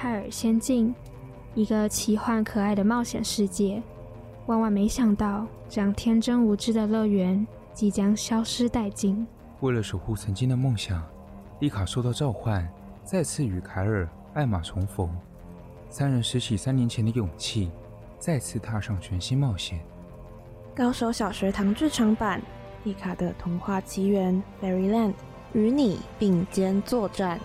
泰尔仙境，一个奇幻可爱的冒险世界。万万没想到，这样天真无知的乐园即将消失殆尽。为了守护曾经的梦想，丽卡受到召唤，再次与凯尔、艾玛重逢。三人拾起三年前的勇气，再次踏上全新冒险。高手小学堂剧场版《丽卡的童话奇缘》（Fairyland） 与你并肩作战。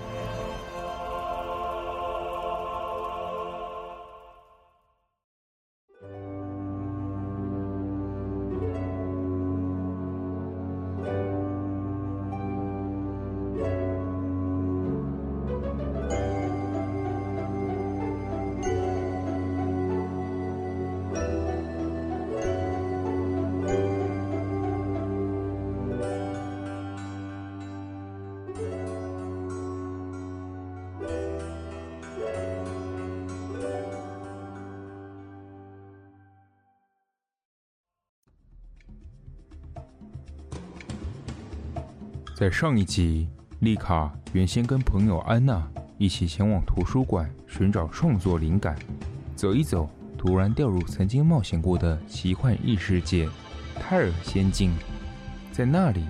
在上一集，丽卡原先跟朋友安娜一起前往图书馆寻找创作灵感，走一走，突然掉入曾经冒险过的奇幻异世界——泰尔仙境。在那里，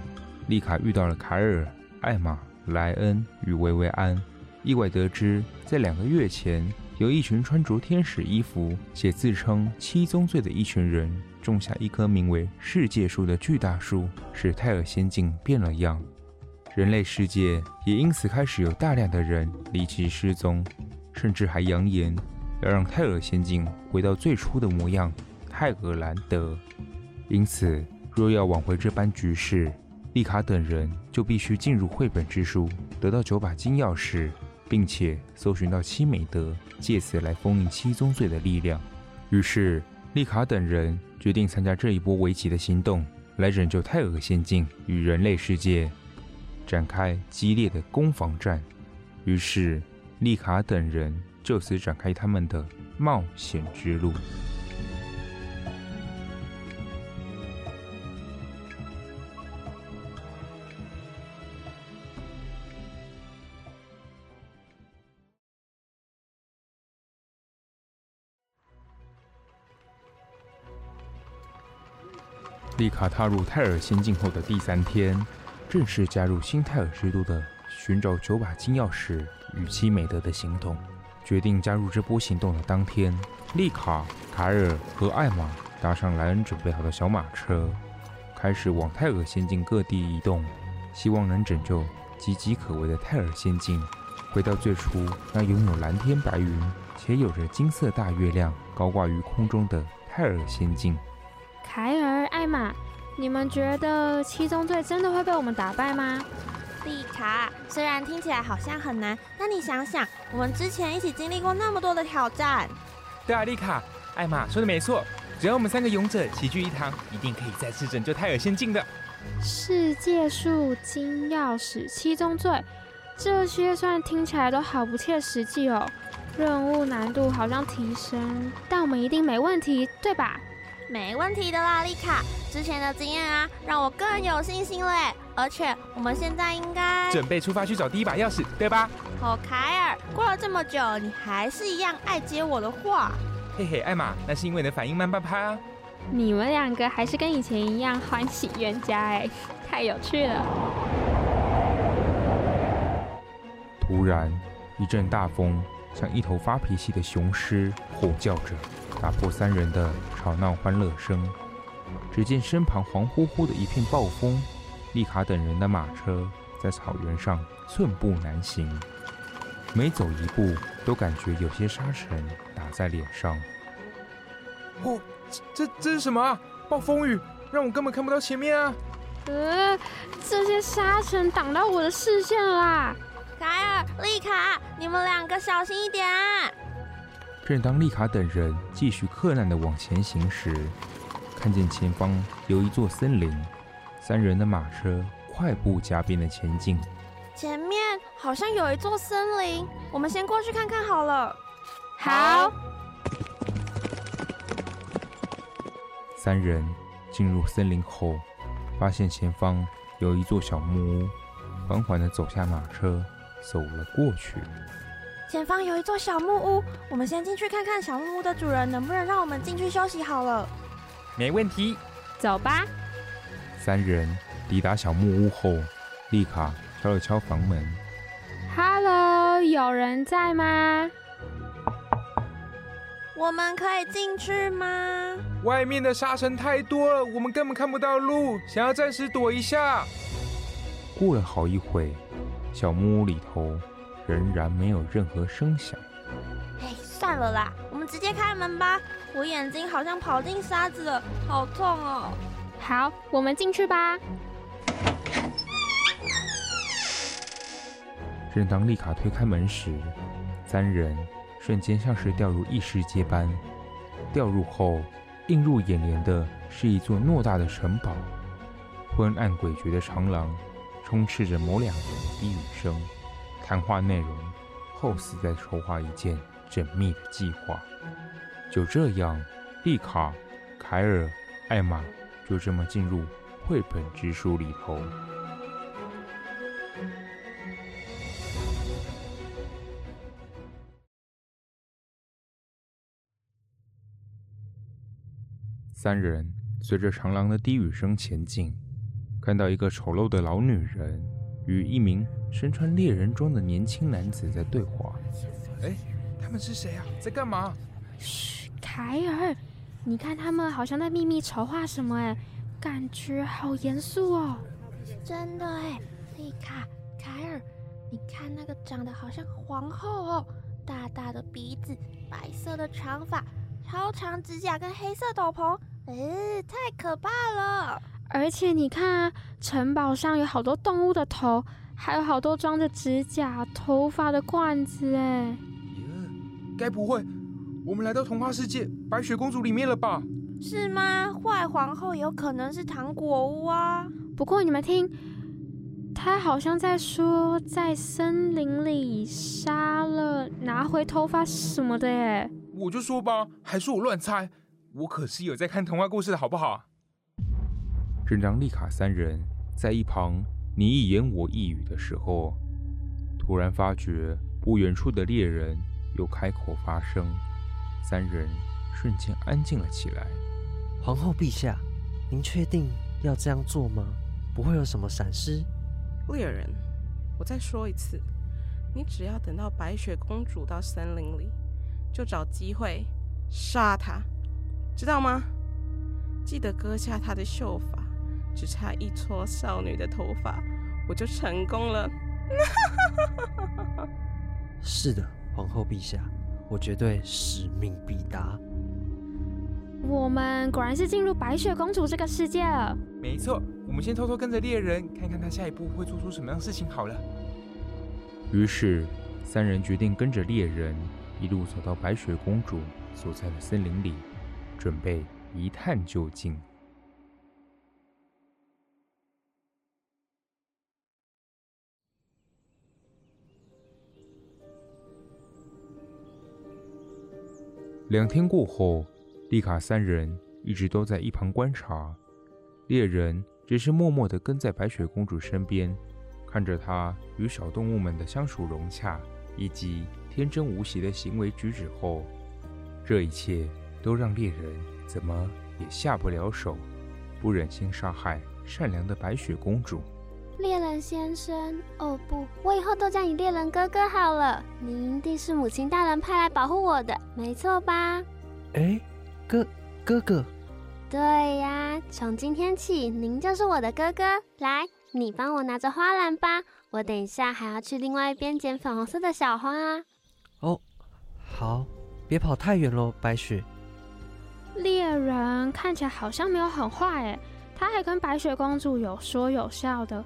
丽卡遇到了凯尔、艾玛、莱恩与薇薇安，意外得知，在两个月前，有一群穿着天使衣服且自称七宗罪的一群人，种下一棵名为世界树的巨大树，使泰尔仙境变了样。人类世界也因此开始有大量的人离奇失踪，甚至还扬言要让泰尔仙境回到最初的模样——泰尔兰德。因此，若要挽回这般局势，丽卡等人就必须进入绘本之书，得到九把金钥匙，并且搜寻到七美德，借此来封印七宗罪的力量。于是，丽卡等人决定参加这一波危急的行动，来拯救泰尔仙境与人类世界。展开激烈的攻防战，于是丽卡等人就此展开他们的冒险之路。丽卡踏入泰尔仙境后的第三天。正式加入新泰尔之都的寻找九把金钥匙与七美德的行动。决定加入这波行动的当天，丽卡、凯尔和艾玛搭上莱恩准备好的小马车，开始往泰尔仙境各地移动，希望能拯救岌岌可危的泰尔仙境，回到最初那拥有蓝天白云且有着金色大月亮高挂于空中的泰尔仙境。凯尔、艾玛。你们觉得七宗罪真的会被我们打败吗？丽卡，虽然听起来好像很难，但你想想，我们之前一起经历过那么多的挑战。对啊，丽卡，艾玛说的没错，只要我们三个勇者齐聚一堂，一定可以再次拯救泰尔仙境的。世界树、金钥匙、七宗罪，这些虽然听起来都好不切实际哦，任务难度好像提升，但我们一定没问题，对吧？没问题的啦，丽卡。之前的经验啊，让我更有信心嘞。而且我们现在应该准备出发去找第一把钥匙，对吧？哦，凯尔，过了这么久，你还是一样爱接我的话。嘿嘿，艾玛，那是因为你的反应慢半拍啊。你们两个还是跟以前一样欢喜冤家哎，太有趣了。突然，一阵大风像一头发脾气的雄狮吼叫着。打破三人的吵闹欢乐声。只见身旁黄乎乎的一片暴风，丽卡等人的马车在草原上寸步难行，每走一步都感觉有些沙尘打在脸上。哦，这这是什么啊？暴风雨让我根本看不到前面啊！呃，这些沙尘挡到我的视线啦！凯尔、丽卡，你们两个小心一点啊！正当丽卡等人继续克难的往前行时，看见前方有一座森林，三人的马车快步加鞭的前进。前面好像有一座森林，我们先过去看看好了。好。三人进入森林后，发现前方有一座小木屋，缓缓的走下马车，走了过去。前方有一座小木屋，我们先进去看看小木屋的主人能不能让我们进去休息好了。没问题，走吧。三人抵达小木屋后，丽卡敲了敲房门。Hello，有人在吗？我们可以进去吗？外面的沙尘太多了，我们根本看不到路，想要暂时躲一下。过了好一会，小木屋里头。仍然没有任何声响。哎，算了啦，我们直接开门吧。我眼睛好像跑进沙子了，好痛哦。好，我们进去吧。正当丽卡推开门时，三人瞬间像是掉入异世界般。掉入后，映入眼帘的是一座偌大的城堡，昏暗诡谲的长廊，充斥着某两人的低语声。谈话内容，后似在筹划一件缜密的计划。就这样，丽卡、凯尔、艾玛就这么进入绘本之书里头。三人随着长廊的低语声前进，看到一个丑陋的老女人与一名。身穿猎人装的年轻男子在对话。哎，他们是谁啊？在干嘛？嘘，凯尔，你看他们好像在秘密筹划什么？哎，感觉好严肃哦。真的哎，丽卡，凯尔，你看那个长得好像皇后哦，大大的鼻子，白色的长发，超长指甲跟黑色斗篷，哎，太可怕了。而且你看啊，城堡上有好多动物的头。还有好多装着指甲、头发的罐子，哎，该不会我们来到童话世界白雪公主里面了吧？是吗？坏皇后有可能是糖果屋啊。不过你们听，她好像在说在森林里杀了、拿回头发什么的，哎，我就说吧，还说我乱猜？我可是有在看童话故事的好不好？正当丽卡三人在一旁。你一言我一语的时候，突然发觉不远处的猎人又开口发声，三人瞬间安静了起来。皇后陛下，您确定要这样做吗？不会有什么闪失？猎人，我再说一次，你只要等到白雪公主到森林里，就找机会杀她，知道吗？记得割下她的秀发。只差一撮少女的头发，我就成功了。是的，皇后陛下，我绝对使命必达。我们果然是进入白雪公主这个世界了。没错，我们先偷偷跟着猎人，看看他下一步会做出什么样的事情。好了。于是，三人决定跟着猎人一路走到白雪公主所在的森林里，准备一探究竟。两天过后，丽卡三人一直都在一旁观察，猎人只是默默地跟在白雪公主身边，看着她与小动物们的相处融洽，以及天真无邪的行为举止后，这一切都让猎人怎么也下不了手，不忍心杀害善良的白雪公主。猎人先生，哦不，我以后都叫你猎人哥哥好了。您一定是母亲大人派来保护我的，没错吧？哎，哥，哥哥。对呀，从今天起，您就是我的哥哥。来，你帮我拿着花篮吧，我等一下还要去另外一边捡粉红色的小花。哦，好，别跑太远喽，白雪。猎人看起来好像没有很坏，哎，他还跟白雪公主有说有笑的。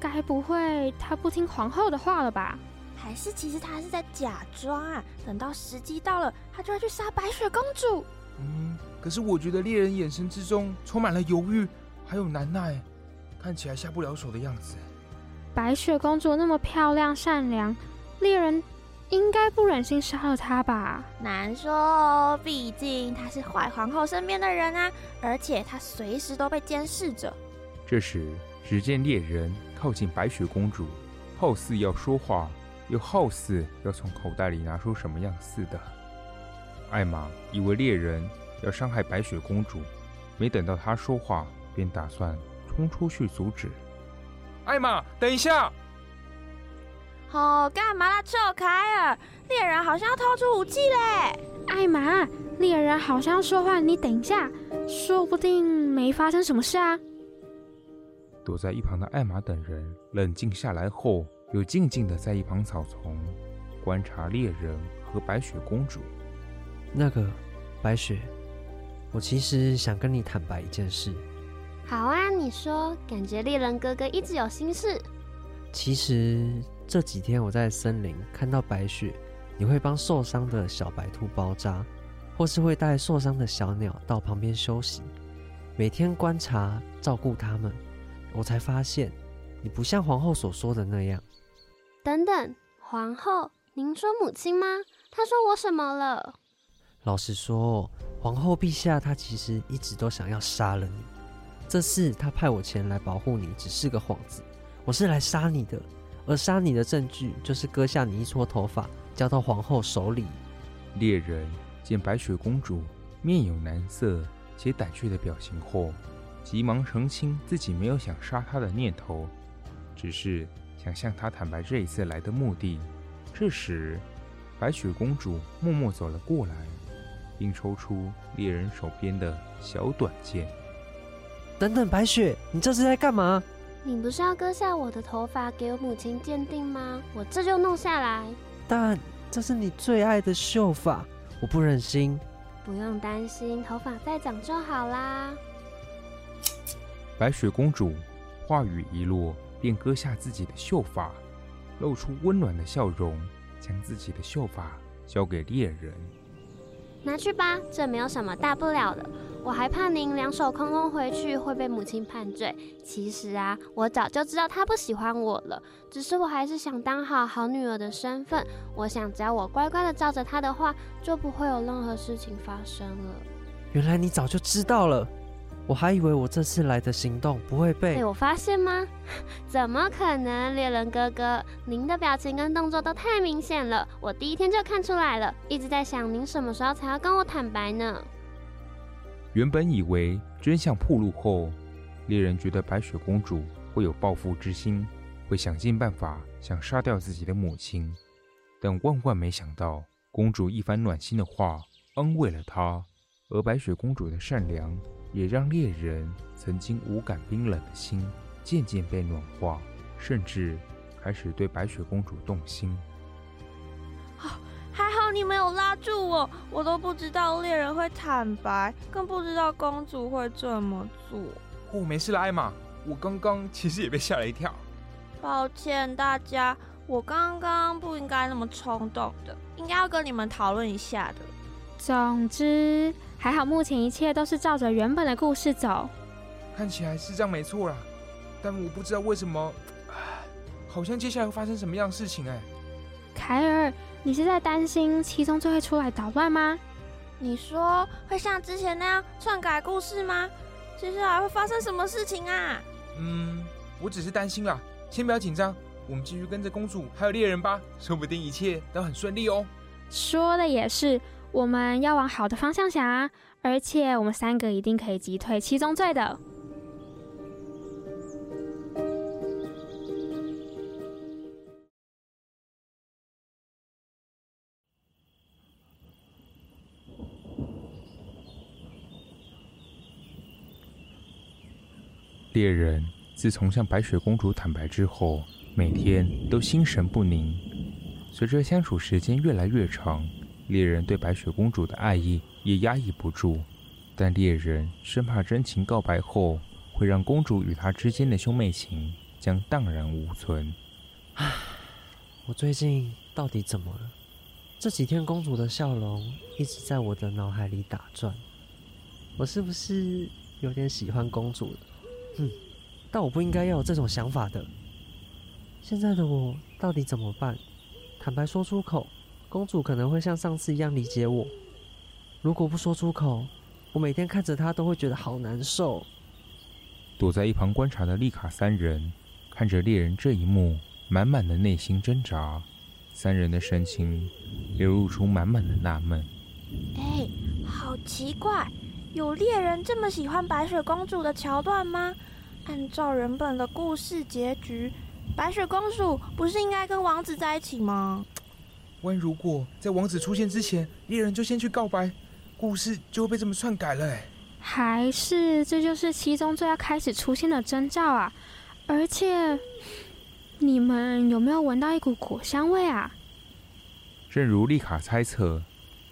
该不会他不听皇后的话了吧？还是其实他是在假装啊？等到时机到了，他就会去杀白雪公主。嗯，可是我觉得猎人眼神之中充满了犹豫，还有难耐，看起来下不了手的样子。白雪公主那么漂亮善良，猎人应该不忍心杀了她吧？难说哦，毕竟她是坏皇后身边的人啊，而且她随时都被监视着。这时，只见猎人靠近白雪公主，好似要说话，又好似要从口袋里拿出什么样似的。艾玛以为猎人要伤害白雪公主，没等到她说话，便打算冲出去阻止。艾玛，等一下！哦，干嘛啦，臭凯尔！猎人好像要掏出武器嘞！艾玛，猎人好像要说话，你等一下，说不定没发生什么事啊。躲在一旁的艾玛等人冷静下来后，又静静的在一旁草丛观察猎人和白雪公主。那个白雪，我其实想跟你坦白一件事。好啊，你说。感觉猎人哥哥一直有心事。其实这几天我在森林看到白雪，你会帮受伤的小白兔包扎，或是会带受伤的小鸟到旁边休息，每天观察照顾它们。我才发现，你不像皇后所说的那样。等等，皇后？您说母亲吗？她说我什么了？老实说，皇后陛下她其实一直都想要杀了你。这次她派我前来保护你，只是个幌子。我是来杀你的，而杀你的证据就是割下你一撮头发，交到皇后手里。猎人见白雪公主面有难色且胆怯的表情后，急忙澄清自己没有想杀他的念头，只是想向他坦白这一次来的目的。这时，白雪公主默默走了过来，并抽出猎人手边的小短剑。等等，白雪，你这是在干嘛？你不是要割下我的头发给我母亲鉴定吗？我这就弄下来。但这是你最爱的秀发，我不忍心。不用担心，头发再长就好啦。白雪公主话语一落，便割下自己的秀发，露出温暖的笑容，将自己的秀发交给猎人。拿去吧，这没有什么大不了的。我还怕您两手空空回去会被母亲判罪。其实啊，我早就知道她不喜欢我了，只是我还是想当好好女儿的身份。我想只要我乖乖的照着她的话，就不会有任何事情发生了。原来你早就知道了。我还以为我这次来的行动不会被……被我发现吗？怎么可能，猎人哥哥，您的表情跟动作都太明显了，我第一天就看出来了，一直在想您什么时候才要跟我坦白呢？原本以为真相暴露后，猎人觉得白雪公主会有报复之心，会想尽办法想杀掉自己的母亲，但万万没想到，公主一番暖心的话安慰了她，而白雪公主的善良。也让猎人曾经无感冰冷的心渐渐被暖化，甚至开始对白雪公主动心。哦，还好你没有拉住我，我都不知道猎人会坦白，更不知道公主会这么做。哦，没事啦，艾玛，我刚刚其实也被吓了一跳。抱歉大家，我刚刚不应该那么冲动的，应该要跟你们讨论一下的。总之。还好，目前一切都是照着原本的故事走。看起来是这样没错啦，但我不知道为什么，好像接下来会发生什么样的事情哎。凯尔，你是在担心七宗罪会出来捣乱吗？你说会像之前那样篡改故事吗？接下来会发生什么事情啊？嗯，我只是担心啦，先不要紧张，我们继续跟着公主还有猎人吧，说不定一切都很顺利哦。说的也是。我们要往好的方向想啊，而且我们三个一定可以击退七宗罪的。猎人自从向白雪公主坦白之后，每天都心神不宁。随着相处时间越来越长，猎人对白雪公主的爱意也压抑不住，但猎人生怕真情告白后会让公主与他之间的兄妹情将荡然无存。唉，我最近到底怎么了？这几天公主的笑容一直在我的脑海里打转，我是不是有点喜欢公主了？哼，但我不应该要有这种想法的。现在的我到底怎么办？坦白说出口。公主可能会像上次一样理解我。如果不说出口，我每天看着她都会觉得好难受。躲在一旁观察的丽卡三人看着猎人这一幕，满满的内心挣扎。三人的神情流露出满满的纳闷。哎，好奇怪，有猎人这么喜欢白雪公主的桥段吗？按照原本的故事结局，白雪公主不是应该跟王子在一起吗？万如果在王子出现之前，猎人就先去告白，故事就会被这么篡改了。哎，还是这就是七宗罪要开始出现的征兆啊！而且，你们有没有闻到一股果香味啊？正如丽卡猜测，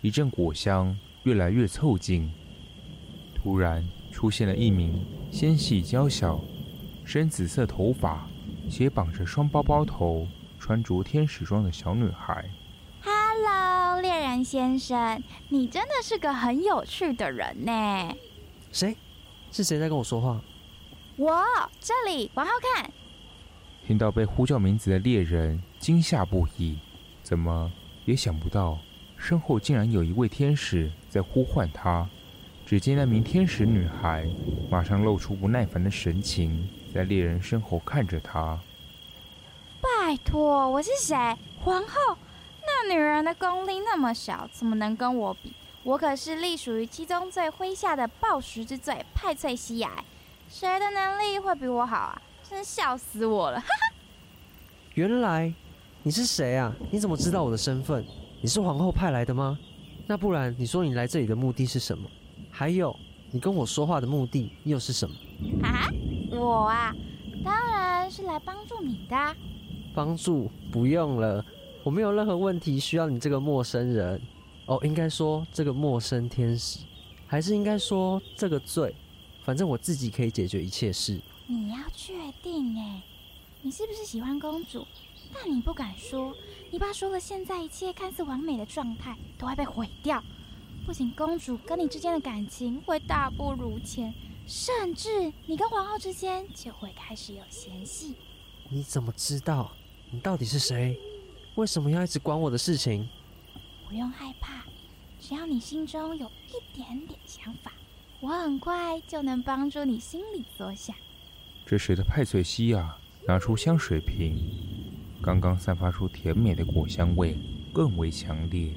一阵果香越来越凑近，突然出现了一名纤细娇小、深紫色头发、且绑着双包包头、穿着天使装的小女孩。Hello，猎人先生，你真的是个很有趣的人呢。谁？是谁在跟我说话？我这里，往后看。听到被呼叫名字的猎人惊吓不已，怎么也想不到身后竟然有一位天使在呼唤他。只见那名天使女孩马上露出不耐烦的神情，在猎人身后看着他。拜托，我是谁？皇后。那女人的功力那么小，怎么能跟我比？我可是隶属于七宗罪麾下的暴食之罪派翠西亚，谁的能力会比我好啊？真笑死我了！哈哈。原来你是谁啊？你怎么知道我的身份？你是皇后派来的吗？那不然你说你来这里的目的是什么？还有，你跟我说话的目的又是什么？啊，我啊，当然是来帮助你的。帮助？不用了，我没有任何问题需要你这个陌生人。哦，应该说这个陌生天使，还是应该说这个罪？反正我自己可以解决一切事。你要确定哎，你是不是喜欢公主？但你不敢说，你爸说了，现在一切看似完美的状态都会被毁掉。不仅公主跟你之间的感情会大不如前，甚至你跟皇后之间就会开始有嫌隙。你怎么知道？你到底是谁？为什么要一直管我的事情？不用害怕，只要你心中有一点点想法，我很快就能帮助你心里所想。这时的派翠西亚拿出香水瓶，刚刚散发出甜美的果香味更为强烈。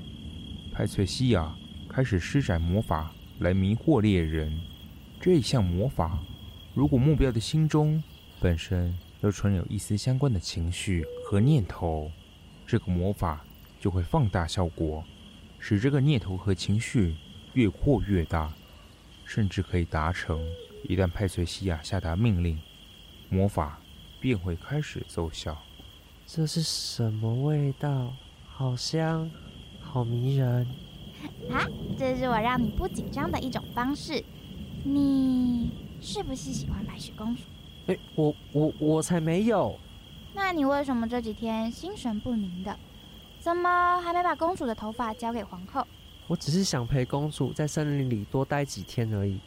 派翠西亚。开始施展魔法来迷惑猎人。这一项魔法，如果目标的心中本身又存有一丝相关的情绪和念头，这个魔法就会放大效果，使这个念头和情绪越扩越大，甚至可以达成。一旦派翠西亚下达命令，魔法便会开始奏效。这是什么味道？好香，好迷人。啊，这是我让你不紧张的一种方式。你是不是喜欢白雪公主？哎，我我我才没有。那你为什么这几天心神不宁的？怎么还没把公主的头发交给皇后？我只是想陪公主在森林里多待几天而已。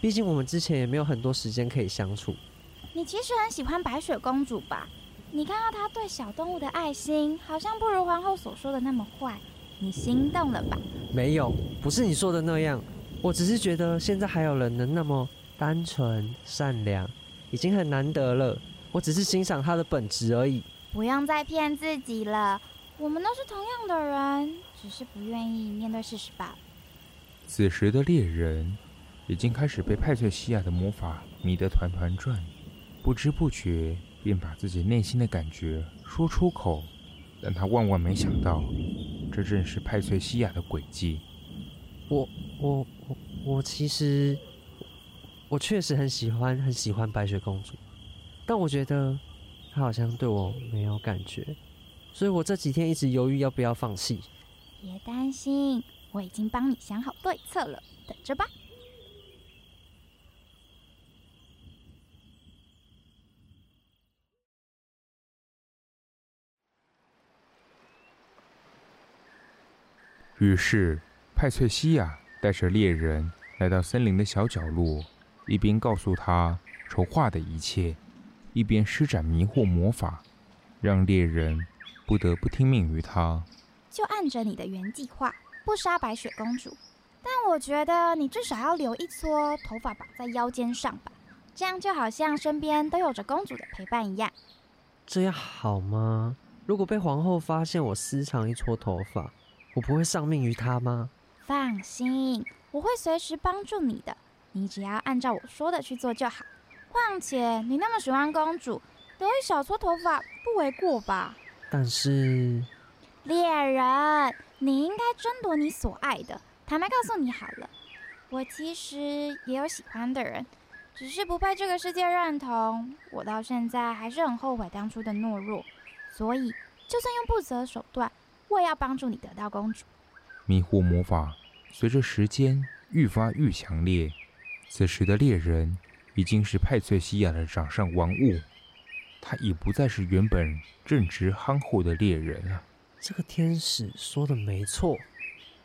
毕竟我们之前也没有很多时间可以相处。你其实很喜欢白雪公主吧？你看到她对小动物的爱心，好像不如皇后所说的那么坏。你心动了吧？没有，不是你说的那样。我只是觉得现在还有人能那么单纯善良，已经很难得了。我只是欣赏他的本质而已。不用再骗自己了，我们都是同样的人，只是不愿意面对事实罢了。此时的猎人已经开始被派翠西亚的魔法迷得团团转，不知不觉便把自己内心的感觉说出口。但他万万没想到，这正是派翠西亚的诡计。我我我我其实，我确实很喜欢很喜欢白雪公主，但我觉得他好像对我没有感觉，所以我这几天一直犹豫要不要放弃。别担心，我已经帮你想好对策了，等着吧。于是，派翠西亚带着猎人来到森林的小角落，一边告诉他筹划的一切，一边施展迷惑魔法，让猎人不得不听命于他。就按着你的原计划，不杀白雪公主。但我觉得你至少要留一撮头发绑在腰间上吧，这样就好像身边都有着公主的陪伴一样。这样好吗？如果被皇后发现我私藏一撮头发，我不会丧命于她吗？放心，我会随时帮助你的。你只要按照我说的去做就好。况且你那么喜欢公主，留一小撮头发不为过吧？但是，猎人，你应该争夺你所爱的。坦白告诉你好了，我其实也有喜欢的人，只是不被这个世界认同。我到现在还是很后悔当初的懦弱，所以就算用不择手段，我也要帮助你得到公主。迷惑魔法随着时间愈发愈强烈，此时的猎人已经是派翠西亚的掌上玩物，他已不再是原本正直憨厚的猎人了。这个天使说的没错。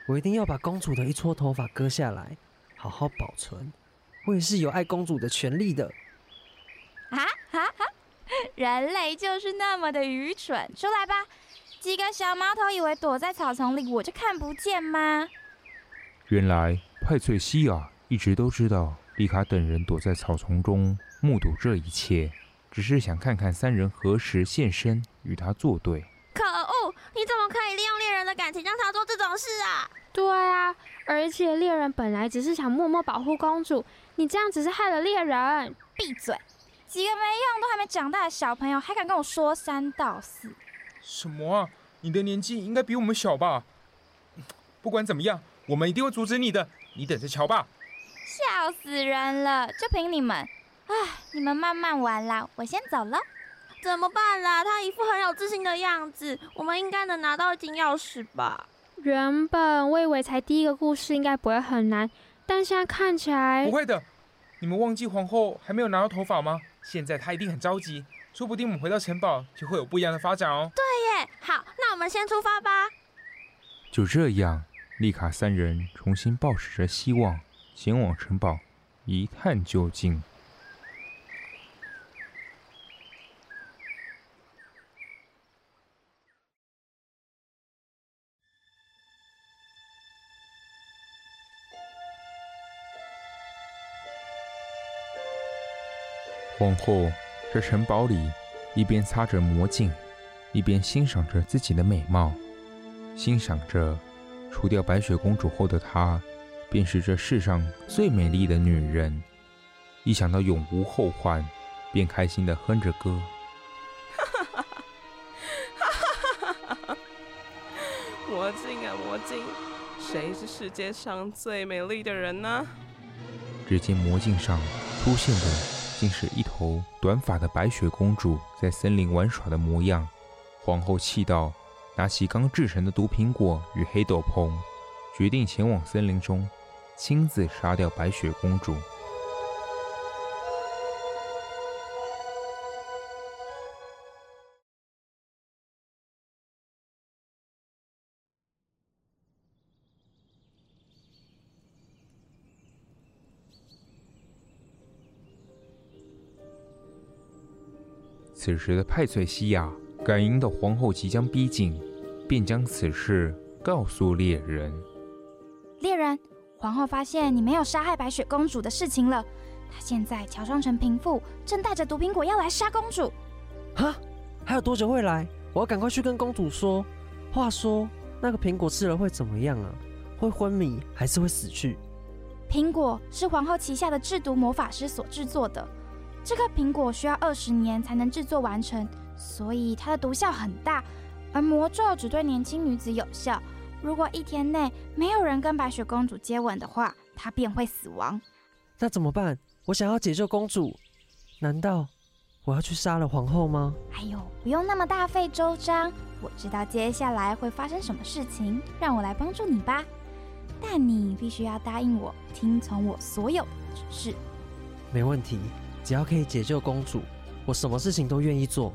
我一定要把公主的一撮头发割下来，好好保存。我也是有爱公主的权利的。啊哈哈！人类就是那么的愚蠢。出来吧，几个小毛头以为躲在草丛里我就看不见吗？原来派翠西亚一直都知道丽卡等人躲在草丛中目睹这一切，只是想看看三人何时现身与他作对。可恶！你怎么可以利用猎人的感情让他做这种事啊？对啊，而且猎人本来只是想默默保护公主，你这样只是害了猎人。闭嘴！几个没用、都还没长大的小朋友，还敢跟我说三道四？什么啊？你的年纪应该比我们小吧？不管怎么样，我们一定会阻止你的，你等着瞧吧！笑死人了！就凭你们，唉，你们慢慢玩啦，我先走了。怎么办啦？他一副很有自信的样子，我们应该能拿到金钥匙吧？原本我以为才第一个故事应该不会很难，但现在看起来不会的。你们忘记皇后还没有拿到头发吗？现在她一定很着急，说不定我们回到城堡就会有不一样的发展哦。对耶，好，那我们先出发吧。就这样，丽卡三人重新抱持着希望，前往城堡一探究竟。皇后在城堡里一边擦着魔镜，一边欣赏着自己的美貌，欣赏着除掉白雪公主后的她，便是这世上最美丽的女人。一想到永无后患，便开心地哼着歌。哈哈哈哈哈哈！魔镜啊魔镜，谁是世界上最美丽的人呢？只见魔镜上出现的。竟是一头短发的白雪公主在森林玩耍的模样。皇后气到，拿起刚制成的毒苹果与黑斗篷，决定前往森林中，亲自杀掉白雪公主。此时的派翠西亚感应到皇后即将逼近，便将此事告诉猎人。皇后发现你没有杀害白雪公主的事情了。她现在乔装成平妇，正带着毒苹果要来杀公主。哈？还有多久会来？我要赶快去跟公主说。话说，那个苹果吃了会怎么样啊？会昏迷，还是会死去？苹果是皇后旗下的制毒魔法师所制作的。这个苹果需要二十年才能制作完成，所以它的毒效很大。而魔咒只对年轻女子有效，如果一天内没有人跟白雪公主接吻的话，她便会死亡。那怎么办？我想要解救公主，难道我要去杀了皇后吗？哎呦，不用那么大费周章，我知道接下来会发生什么事情，让我来帮助你吧。但你必须要答应我，听从我所有的指示。没问题。只要可以解救公主，我什么事情都愿意做。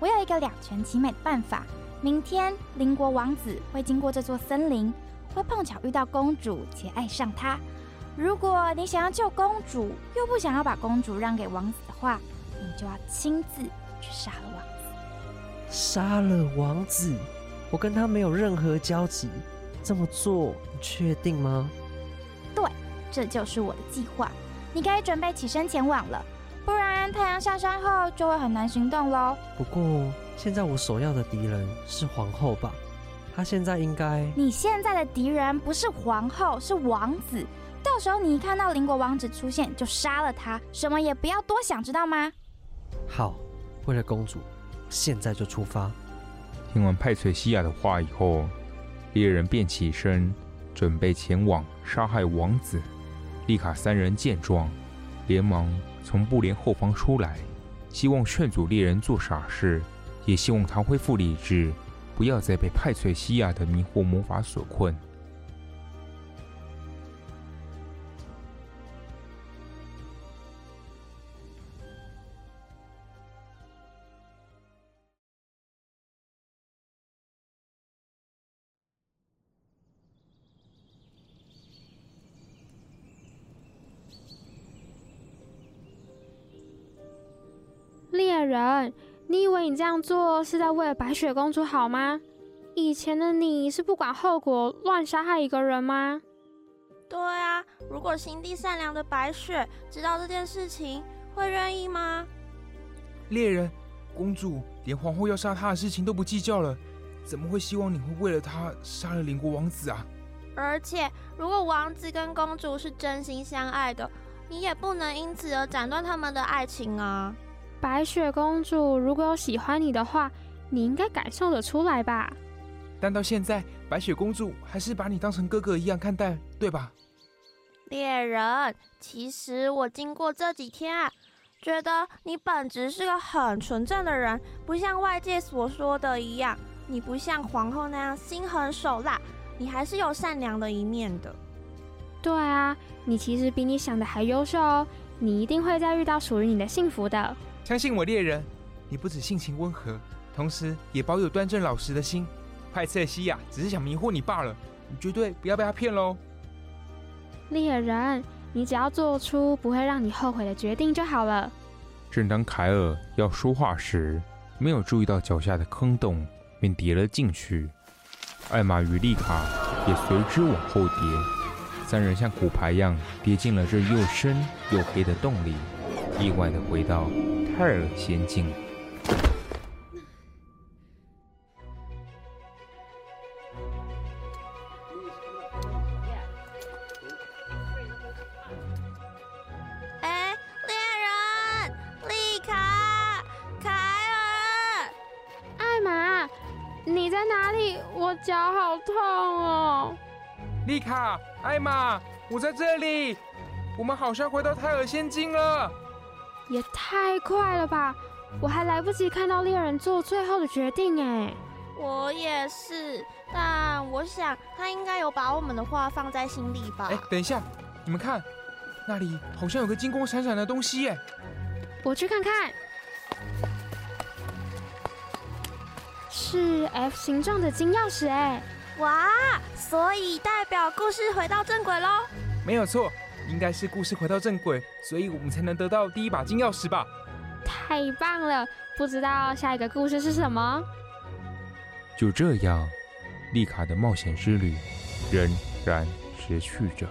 我有一个两全其美的办法。明天邻国王子会经过这座森林，会碰巧遇到公主且爱上她。如果你想要救公主，又不想要把公主让给王子的话，你就要亲自去杀了王子。杀了王子？我跟他没有任何交集，这么做你确定吗？对，这就是我的计划。你该准备起身前往了，不然太阳下山后就会很难行动喽。不过现在我所要的敌人是皇后吧？她现在应该……你现在的敌人不是皇后，是王子。到时候你一看到邻国王子出现，就杀了他，什么也不要多想，知道吗？好，为了公主，现在就出发。听完派翠西亚的话以后，猎人便起身，准备前往杀害王子。丽卡三人见状，连忙从布帘后方出来，希望劝阻猎人做傻事，也希望他恢复理智，不要再被派翠西亚的迷惑魔法所困。你这样做是在为了白雪公主好吗？以前的你是不管后果乱杀害一个人吗？对啊，如果心地善良的白雪知道这件事情，会愿意吗？猎人，公主连皇后要杀她的事情都不计较了，怎么会希望你会为了她杀了邻国王子啊？而且，如果王子跟公主是真心相爱的，你也不能因此而斩断他们的爱情啊。白雪公主如果有喜欢你的话，你应该感受得出来吧？但到现在，白雪公主还是把你当成哥哥一样看待，对吧？猎人，其实我经过这几天啊，觉得你本质是个很纯正的人，不像外界所说的一样，你不像皇后那样心狠手辣，你还是有善良的一面的。对啊，你其实比你想的还优秀哦，你一定会再遇到属于你的幸福的。相信我，猎人，你不止性情温和，同时也保有端正老实的心。派瑟西亚只是想迷惑你罢了，你绝对不要被他骗喽。猎人，你只要做出不会让你后悔的决定就好了。正当凯尔要说话时，没有注意到脚下的坑洞，便跌了进去。艾玛与丽卡也随之往后跌，三人像骨牌一样跌进了这又深又黑的洞里，意外的回到。泰尔仙境。哎，猎人，丽卡，凯尔，艾玛，你在哪里？我脚好痛哦。丽卡，艾玛，我在这里。我们好像回到泰尔仙境了。也太快了吧！我还来不及看到猎人做最后的决定哎。我也是，但我想他应该有把我们的话放在心里吧。哎，等一下，你们看，那里好像有个金光闪闪的东西耶。我去看看，是 F 形状的金钥匙哎。哇，所以代表故事回到正轨喽？没有错。应该是故事回到正轨，所以我们才能得到第一把金钥匙吧？太棒了！不知道下一个故事是什么？就这样，丽卡的冒险之旅仍然持续着。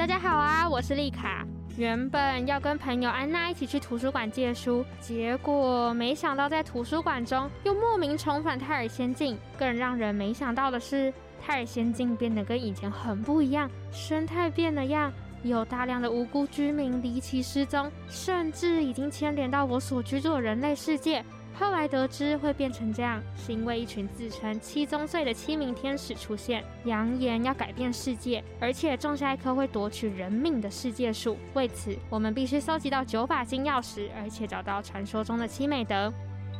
大家好啊，我是丽卡。原本要跟朋友安娜一起去图书馆借书，结果没想到在图书馆中又莫名重返泰尔仙境。更让人没想到的是，泰尔仙境变得跟以前很不一样，生态变了样，有大量的无辜居民离奇失踪，甚至已经牵连到我所居住的人类世界。后来得知会变成这样，是因为一群自称七宗罪的七名天使出现，扬言要改变世界，而且种下一棵会夺取人命的世界树。为此，我们必须搜集到九把金钥匙，而且找到传说中的七美德。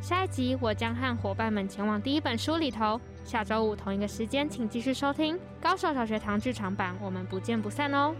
下一集我将和伙伴们前往第一本书里头。下周五同一个时间，请继续收听《高手小学堂剧场版》，我们不见不散哦。